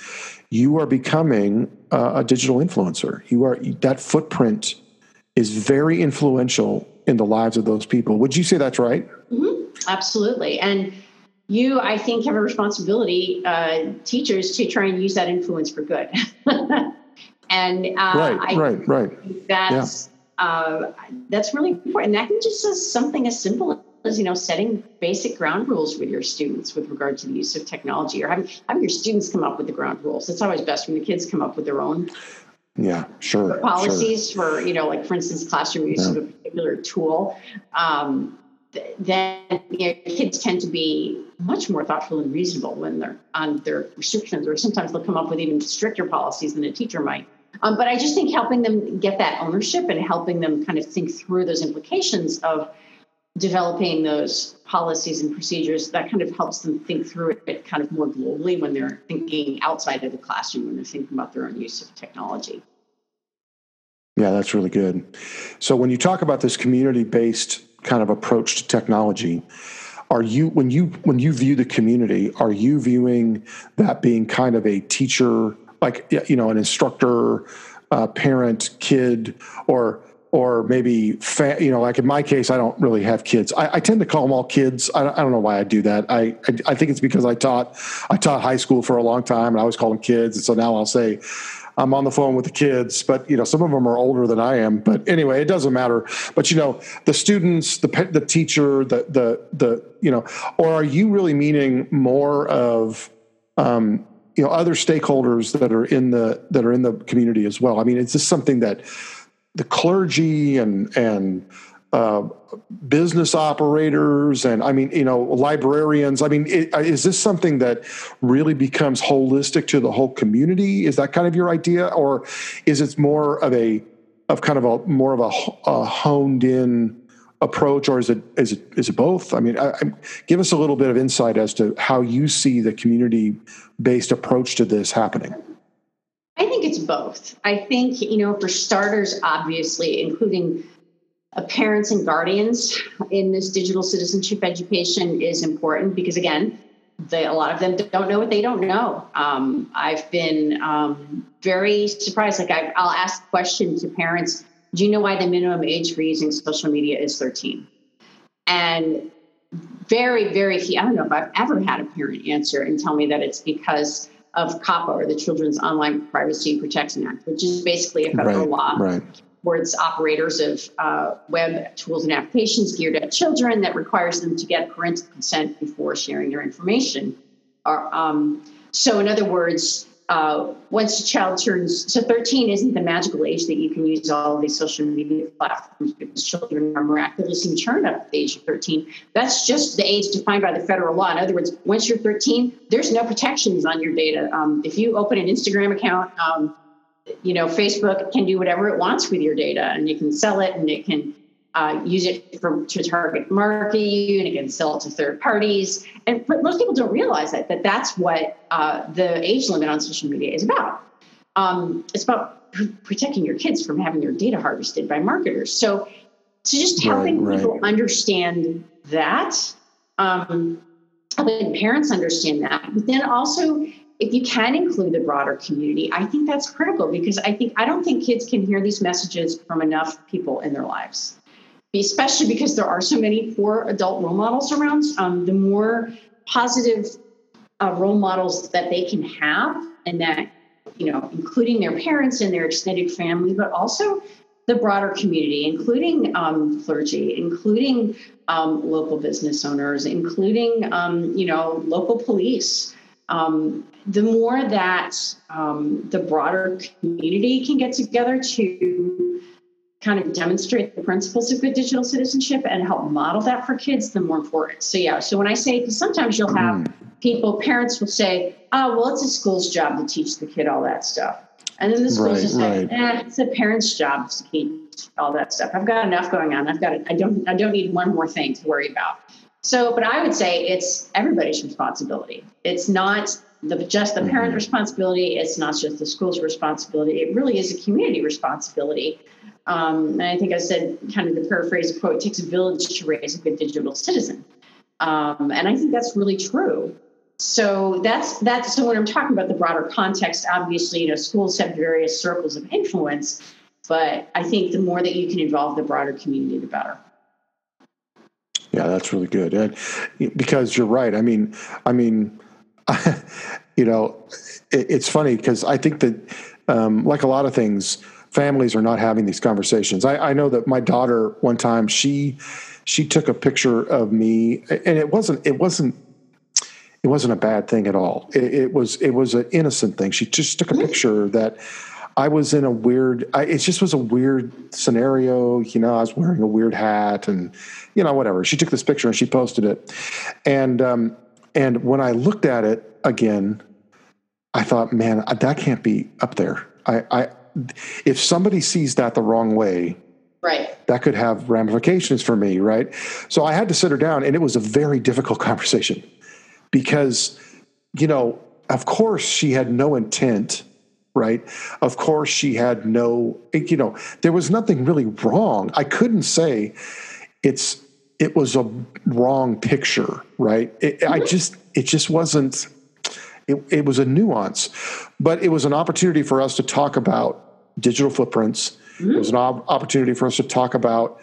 you are becoming uh, a digital influencer. You are that footprint is very influential in the lives of those people. Would you say that's right? Mm-hmm. Absolutely. And you, I think, have a responsibility, uh, teachers, to try and use that influence for good. and uh, right, I, right, right. That's yeah. uh, that's really important. That can just as something as simple as you know setting basic ground rules with your students with regard to the use of technology, or having having your students come up with the ground rules. It's always best when the kids come up with their own yeah sure policies sure. for you know like for instance classroom use yeah. of a particular tool um, th- then you know, kids tend to be much more thoughtful and reasonable when they're on their restrictions or sometimes they'll come up with even stricter policies than a teacher might um, but i just think helping them get that ownership and helping them kind of think through those implications of developing those policies and procedures that kind of helps them think through it kind of more globally when they're thinking outside of the classroom when they're thinking about their own use of technology. Yeah that's really good. So when you talk about this community based kind of approach to technology are you when you when you view the community are you viewing that being kind of a teacher like you know an instructor uh, parent kid or or maybe fa- you know like in my case i don't really have kids. I, I tend to call them all kids. I, I, don't know why i do that. I, I, I think it's because i taught i taught high school for a long time and i always call them kids. And so now i'll say i'm on the phone with the kids but you know some of them are older than i am. But anyway it doesn't matter. But you know the students the the teacher the the the you know or are you really meaning more of um, you know other stakeholders that are in the that are in the community as well? I mean it's just something that the clergy and and uh, business operators and I mean you know librarians. I mean, it, uh, is this something that really becomes holistic to the whole community? Is that kind of your idea, or is it more of a of kind of a more of a, a honed in approach, or is it is it is it both? I mean, I, I, give us a little bit of insight as to how you see the community based approach to this happening. Both. I think, you know, for starters, obviously, including uh, parents and guardians in this digital citizenship education is important because, again, they, a lot of them don't know what they don't know. Um, I've been um, very surprised. Like, I, I'll ask the question to parents Do you know why the minimum age for using social media is 13? And very, very few, I don't know if I've ever had a parent answer and tell me that it's because of COPPA, or the Children's Online Privacy Protection Act, which is basically a federal right, law right. it's operators of uh, web tools and applications geared at children that requires them to get parental consent before sharing their information. Or, um, so, in other words, uh, once a child turns so 13 isn't the magical age that you can use all these social media platforms because children are miraculously turned up at the age of 13 that's just the age defined by the federal law. In other words once you're 13 there's no protections on your data. Um, if you open an instagram account um, you know facebook can do whatever it wants with your data and you can sell it and it can uh, use it for, to target market you and it can sell it to third parties. And but most people don't realize that that that's what uh, the age limit on social media is about. Um, it's about pr- protecting your kids from having their data harvested by marketers. So, so just helping right, people understand that, um, helping parents understand that, but then also if you can include the broader community, I think that's critical because I think I don't think kids can hear these messages from enough people in their lives especially because there are so many poor adult role models around. Um, the more positive uh, role models that they can have, and that, you know, including their parents and their extended family, but also the broader community, including um, clergy, including um, local business owners, including, um, you know, local police. Um, the more that um, the broader community can get together to kind of demonstrate the principles of good digital citizenship and help model that for kids, the more important. So yeah, so when I say, sometimes you'll have mm. people, parents will say, oh, well, it's a school's job to teach the kid all that stuff. And then the schools right, say, right. eh, it's a parent's job to teach all that stuff. I've got enough going on. I've got, I don't, I don't need one more thing to worry about. So, but I would say it's everybody's responsibility. It's not the, just the parent mm-hmm. responsibility. It's not just the school's responsibility. It really is a community responsibility um, and I think I said, kind of the paraphrase quote, it takes a village to raise a good digital citizen. Um, and I think that's really true. so that's that's so when I'm talking about the broader context, obviously, you know, schools have various circles of influence, but I think the more that you can involve the broader community, the better. Yeah, that's really good. And because you're right. I mean, I mean, you know, it, it's funny because I think that, um, like a lot of things, families are not having these conversations. I, I know that my daughter one time she she took a picture of me, and it wasn't it wasn't it wasn't a bad thing at all. It, it was it was an innocent thing. She just took a picture that I was in a weird. I, it just was a weird scenario. You know, I was wearing a weird hat, and you know, whatever. She took this picture and she posted it, and um, and when I looked at it again, I thought, man, uh, that can't be up there. I, I if somebody sees that the wrong way, right, that could have ramifications for me, right? So I had to sit her down, and it was a very difficult conversation because, you know, of course she had no intent right? Of course, she had no, you know, there was nothing really wrong. I couldn't say it's, it was a wrong picture, right? It, I mm-hmm. just, it just wasn't, it, it was a nuance, but it was an opportunity for us to talk about digital footprints. Mm-hmm. It was an opportunity for us to talk about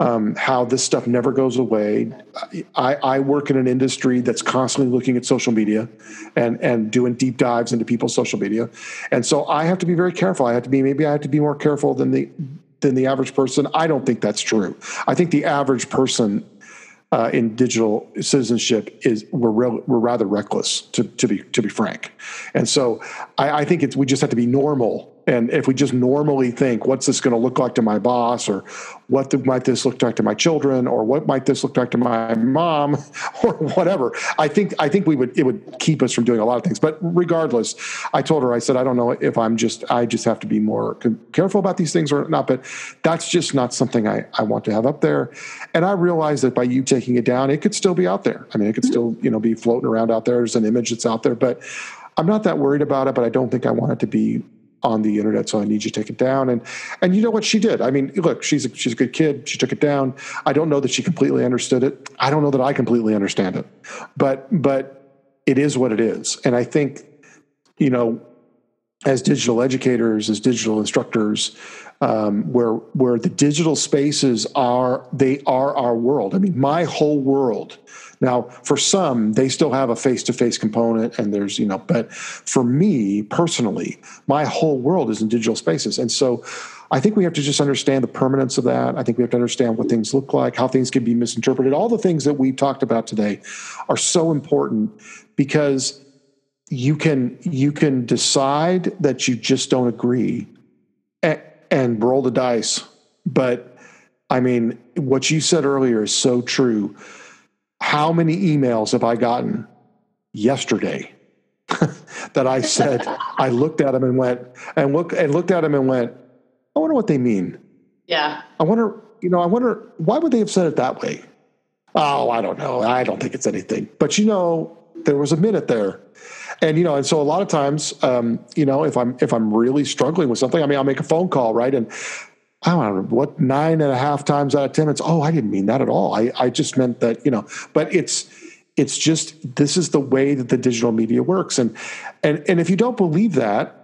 um, how this stuff never goes away. I, I, work in an industry that's constantly looking at social media and, and doing deep dives into people's social media. And so I have to be very careful. I have to be, maybe I have to be more careful than the, than the average person. I don't think that's true. I think the average person uh, in digital citizenship is we're real, we're rather reckless to, to be to be frank, and so I, I think it's we just have to be normal and if we just normally think, what's this going to look like to my boss, or what the, might this look like to my children, or what might this look like to my mom, or whatever, I think I think we would it would keep us from doing a lot of things. But regardless, I told her I said I don't know if I'm just I just have to be more careful about these things or not. But that's just not something I I want to have up there. And I realize that by you taking it down, it could still be out there. I mean, it could mm-hmm. still you know be floating around out there. There's an image that's out there, but I'm not that worried about it. But I don't think I want it to be on the internet, so I need you to take it down. And and you know what she did? I mean, look, she's a, she's a good kid. She took it down. I don't know that she completely understood it. I don't know that I completely understand it, but but it is what it is. And I think, you know, as digital educators, as digital instructors, um, where where the digital spaces are, they are our world. I mean, my whole world now, for some, they still have a face to face component, and there's, you know, but for me personally, my whole world is in digital spaces. And so I think we have to just understand the permanence of that. I think we have to understand what things look like, how things can be misinterpreted. All the things that we talked about today are so important because you can you can decide that you just don't agree and, roll the dice but i mean what you said earlier is so true how many emails have I gotten yesterday that I said I looked at them and went and look and looked at them and went, I wonder what they mean. Yeah. I wonder, you know, I wonder why would they have said it that way? Oh, I don't know. I don't think it's anything. But you know, there was a minute there. And you know, and so a lot of times, um, you know, if I'm if I'm really struggling with something, I mean, I'll make a phone call, right? And I don't know what nine and a half times out of ten it's oh I didn't mean that at all. I I just meant that you know. But it's it's just this is the way that the digital media works. And and and if you don't believe that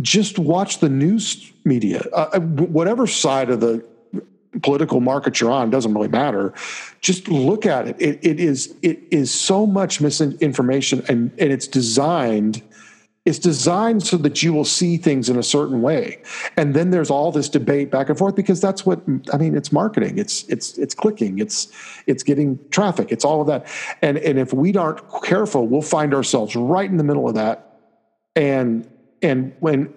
just watch the news media. Uh, uh whatever side of the political market you're on doesn't really matter. Just look at it. It, it is it is so much misinformation and and it's designed it's designed so that you will see things in a certain way. And then there's all this debate back and forth because that's what i mean it's marketing. It's it's it's clicking. It's it's getting traffic. It's all of that. And and if we aren't careful we'll find ourselves right in the middle of that. And and when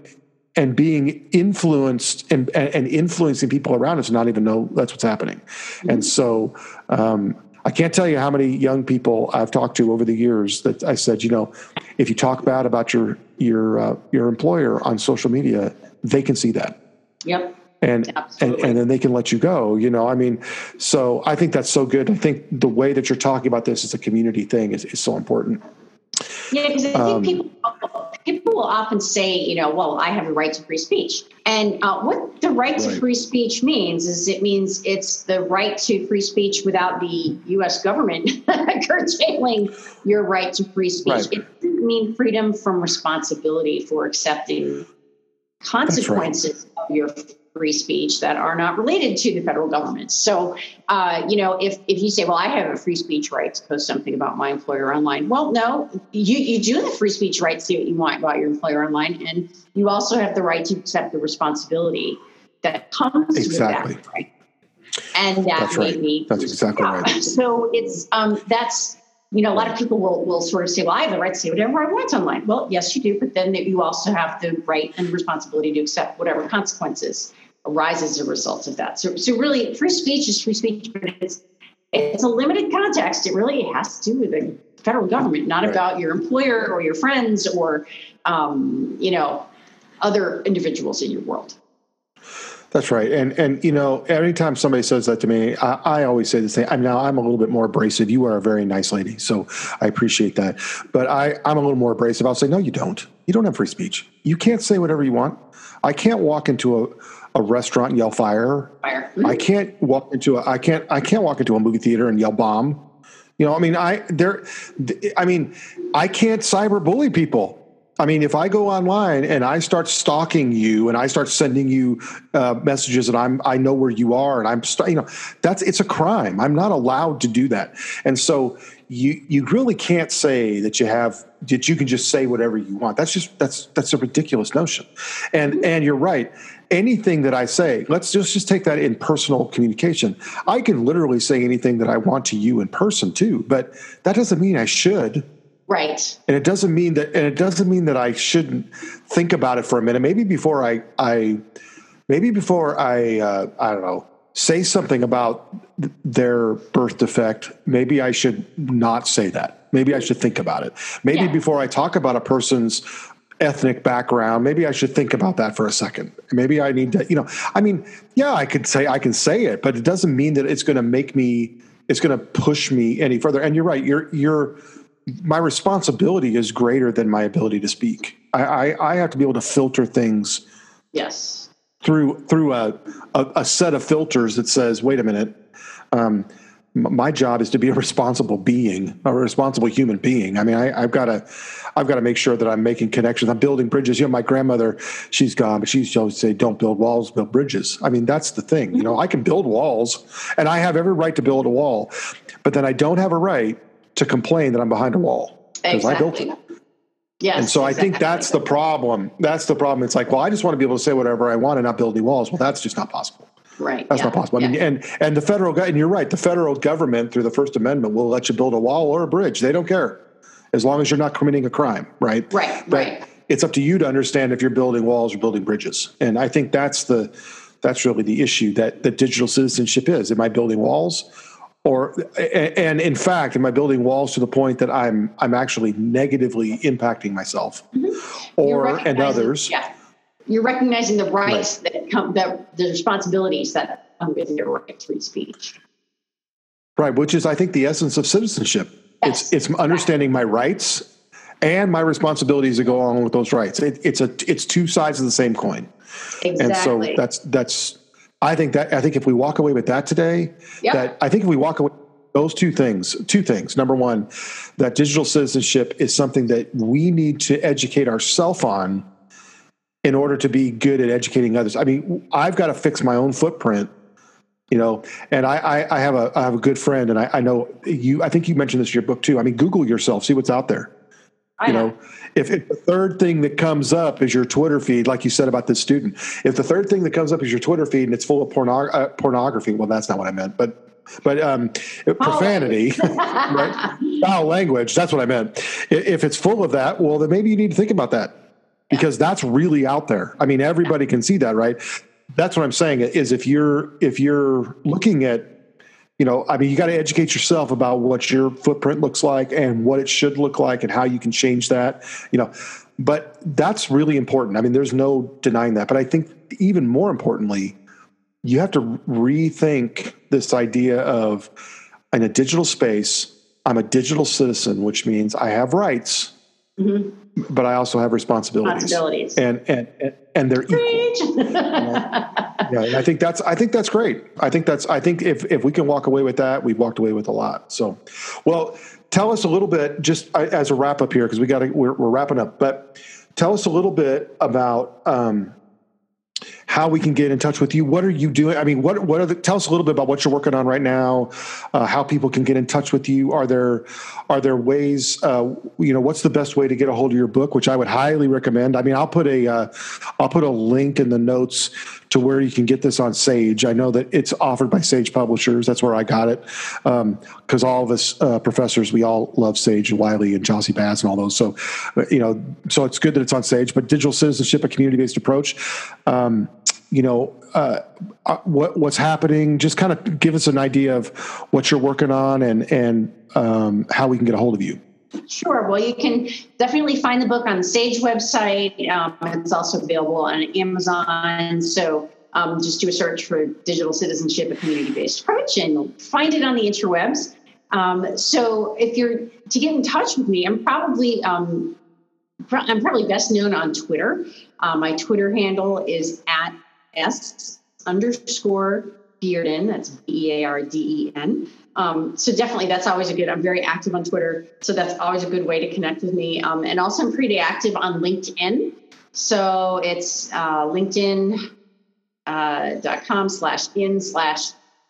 and being influenced and, and influencing people around us not even know that's what's happening mm-hmm. and so um, I can't tell you how many young people I've talked to over the years that I said, you know, if you talk bad about your your uh, your employer on social media, they can see that. Yep. And, and and then they can let you go. You know, I mean, so I think that's so good. I think the way that you're talking about this as a community thing is, is so important. Yeah, because I think um, people people will often say, you know, well, I have a right to free speech. And uh, what the right, right, to free speech means is it means it's the right to free speech without the U.S. government curtailing your right to free speech. Right. It doesn't mean freedom from responsibility for accepting consequences right. of your free speech that are not related to the federal government. So, uh, you know, if, if you say, well, I have a free speech right to post something about my employer online, well, no, you, you do have free speech right to say what you want about your employer online. And you also have the right to accept the responsibility that comes exactly. with that right. And that that's right. Me, that's exactly right. So it's um, that's you know, a lot of people will, will sort of say, well, I have the right to say whatever I want online. Well, yes, you do, but then you also have the right and responsibility to accept whatever consequences arise as a result of that. So, so really, free speech is free speech, but it's it's a limited context. It really has to do with the federal government, not right. about your employer or your friends or um, you know other individuals in your world. That's right, and and you know, anytime somebody says that to me, I, I always say the same. I'm now I'm a little bit more abrasive. You are a very nice lady, so I appreciate that. But I I'm a little more abrasive. I'll say, no, you don't. You don't have free speech. You can't say whatever you want. I can't walk into a a restaurant and yell fire. Fire. I can't walk into a I can't I can't walk into a movie theater and yell bomb. You know, I mean, I there, I mean, I can't cyberbully people. I mean, if I go online and I start stalking you and I start sending you uh, messages and I'm I know where you are and I'm you know that's it's a crime. I'm not allowed to do that. And so you you really can't say that you have that you can just say whatever you want. That's just that's that's a ridiculous notion. And and you're right. Anything that I say, let's just just take that in personal communication. I can literally say anything that I want to you in person too, but that doesn't mean I should. Right. And it doesn't mean that and it doesn't mean that I shouldn't think about it for a minute. Maybe before I I maybe before I uh, I don't know say something about their birth defect, maybe I should not say that. Maybe I should think about it. Maybe yeah. before I talk about a person's ethnic background, maybe I should think about that for a second. Maybe I need to, you know, I mean, yeah, I could say I can say it, but it doesn't mean that it's going to make me it's going to push me any further. And you're right, you're you're my responsibility is greater than my ability to speak. I, I, I have to be able to filter things. Yes through through a, a, a set of filters that says, wait a minute, um, my job is to be a responsible being, a responsible human being. I mean, I, have got to, I've got to make sure that I'm making connections. I'm building bridges. You know, my grandmother, she's gone, but she used to always say, "Don't build walls, build bridges." I mean, that's the thing. You know, I can build walls, and I have every right to build a wall, but then I don't have a right to complain that I'm behind a wall because exactly. I built it. Yes. And so exactly. I think that's the problem. That's the problem. It's like, well, I just want to be able to say whatever I want and not build any walls. Well, that's just not possible. Right. That's yeah. not possible. I yeah. mean, and and the federal and you're right. The federal government through the First Amendment will let you build a wall or a bridge. They don't care, as long as you're not committing a crime. Right. Right. But right. It's up to you to understand if you're building walls or building bridges. And I think that's the that's really the issue that that digital citizenship is. Am I building walls or and in fact am i building walls to the point that i'm i'm actually negatively impacting myself mm-hmm. or and others yeah you're recognizing the rights right. that come that the responsibilities that come with your right to free speech right which is i think the essence of citizenship yes. it's it's understanding my rights and my responsibilities to go along with those rights it, it's a it's two sides of the same coin exactly. and so that's that's I think that I think if we walk away with that today, yep. that I think if we walk away those two things, two things. Number one, that digital citizenship is something that we need to educate ourselves on in order to be good at educating others. I mean, I've got to fix my own footprint, you know, and I, I, I have a I have a good friend, and I, I know you. I think you mentioned this in your book too. I mean, Google yourself, see what's out there. I you know, if, if, the third thing that comes up is your Twitter feed, like you said about this student, if the third thing that comes up is your Twitter feed and it's full of porno- uh, pornography, well, that's not what I meant, but but um, profanity, right? Foul language. That's what I meant. If it's full of that, well, then maybe you need to think about that because that's really out there. I mean, everybody can see that, right? That's what I'm saying. Is if you're if you're looking at you know, I mean, you got to educate yourself about what your footprint looks like and what it should look like and how you can change that, you know. But that's really important. I mean, there's no denying that. But I think even more importantly, you have to rethink this idea of in a digital space, I'm a digital citizen, which means I have rights, mm-hmm. but I also have responsibilities. Responsibilities. And and and, and they're equal. yeah, and I think that's I think that's great. I think that's I think if if we can walk away with that, we've walked away with a lot. So, well, tell us a little bit just as a wrap up here because we got to we're, we're, wrapping up. But tell us a little bit about. Um, how we can get in touch with you. What are you doing? I mean, what what are the? Tell us a little bit about what you're working on right now. Uh, how people can get in touch with you. Are there are there ways? Uh, you know, what's the best way to get a hold of your book? Which I would highly recommend. I mean, I'll put a will uh, put a link in the notes to where you can get this on Sage. I know that it's offered by Sage Publishers. That's where I got it. Because um, all of us uh, professors, we all love Sage and Wiley and Jossey-Bass and all those. So, uh, you know, so it's good that it's on Sage. But digital citizenship, a community based approach. Um, you know uh, uh, what what's happening. Just kind of give us an idea of what you're working on and and um, how we can get a hold of you. Sure. Well, you can definitely find the book on the Sage website. Um, it's also available on Amazon. So um, just do a search for digital citizenship, a community-based approach, and find it on the interwebs. Um, so if you're to get in touch with me, I'm probably um, I'm probably best known on Twitter. Uh, my Twitter handle is at S underscore Bearden. That's B E A R D E N. Um, so definitely, that's always a good. I'm very active on Twitter, so that's always a good way to connect with me. Um, and also, I'm pretty active on LinkedIn. So it's uh, LinkedIn uh, slash in slash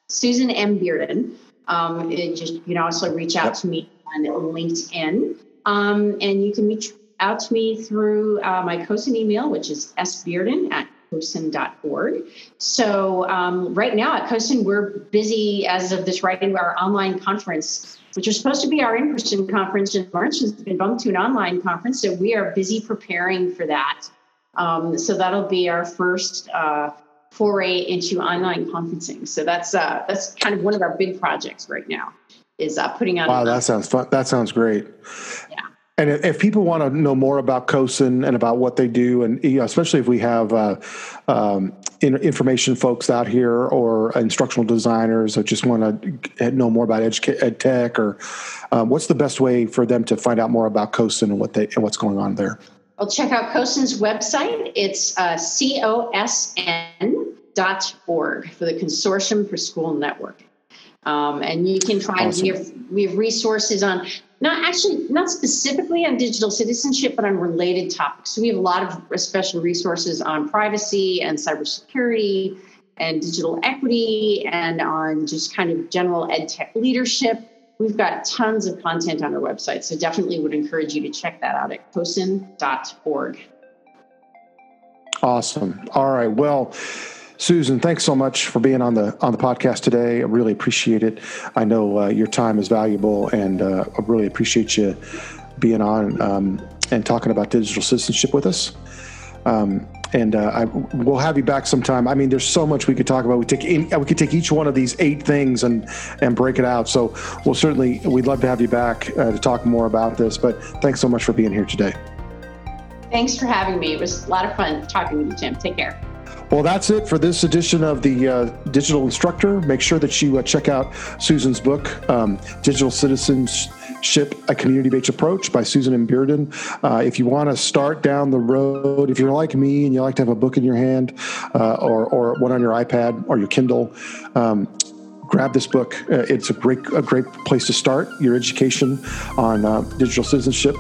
Susan M Bearden. Um, just you can also reach out to me on LinkedIn, um, and you can reach out to me through uh, my COSN email, which is sbearden at COSN.org. So um, right now at COSN, we're busy as of this writing our online conference, which was supposed to be our in-person conference in March, has been bumped to an online conference. So we are busy preparing for that. Um, so that'll be our first uh, foray into online conferencing. So that's uh, that's kind of one of our big projects right now is uh, putting out. Wow, that sounds fun. That sounds great. Yeah. And if people want to know more about COSN and about what they do, and you know, especially if we have uh, um, information folks out here or instructional designers that just want to know more about ed tech, or um, what's the best way for them to find out more about COSN and what they and what's going on there? Well, check out COSN's website. It's uh, cosn.org for the Consortium for School Networking. Um, and you can find awesome. we, have, we have resources on not actually not specifically on digital citizenship, but on related topics. So we have a lot of special resources on privacy and cybersecurity and digital equity and on just kind of general ed tech leadership. We've got tons of content on our website, so definitely would encourage you to check that out at cosn.org. Awesome. All right. Well, Susan, thanks so much for being on the on the podcast today. I really appreciate it. I know uh, your time is valuable, and uh, I really appreciate you being on um, and talking about digital citizenship with us. Um, and uh, I, we'll have you back sometime. I mean, there's so much we could talk about. We take we could take each one of these eight things and and break it out. So we'll certainly we'd love to have you back uh, to talk more about this. But thanks so much for being here today. Thanks for having me. It was a lot of fun talking with you, Jim. Take care. Well, that's it for this edition of the uh, Digital Instructor. Make sure that you uh, check out Susan's book, um, Digital Citizenship, A Community Based Approach by Susan M. Bearden. Uh, if you want to start down the road, if you're like me and you like to have a book in your hand uh, or, or one on your iPad or your Kindle, um, grab this book. Uh, it's a great a great place to start your education on uh, digital citizenship.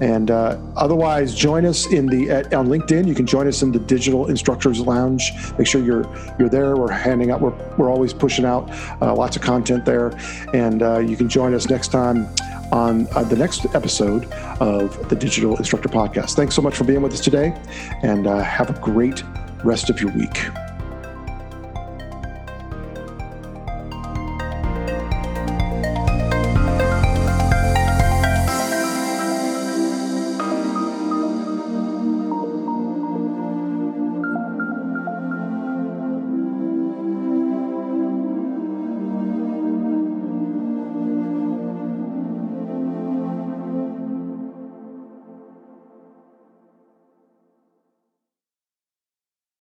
And uh, otherwise, join us in the at, on LinkedIn. You can join us in the Digital Instructors Lounge. Make sure you're you're there. We're handing out. We're we're always pushing out uh, lots of content there, and uh, you can join us next time on uh, the next episode of the Digital Instructor Podcast. Thanks so much for being with us today, and have a great rest of your week.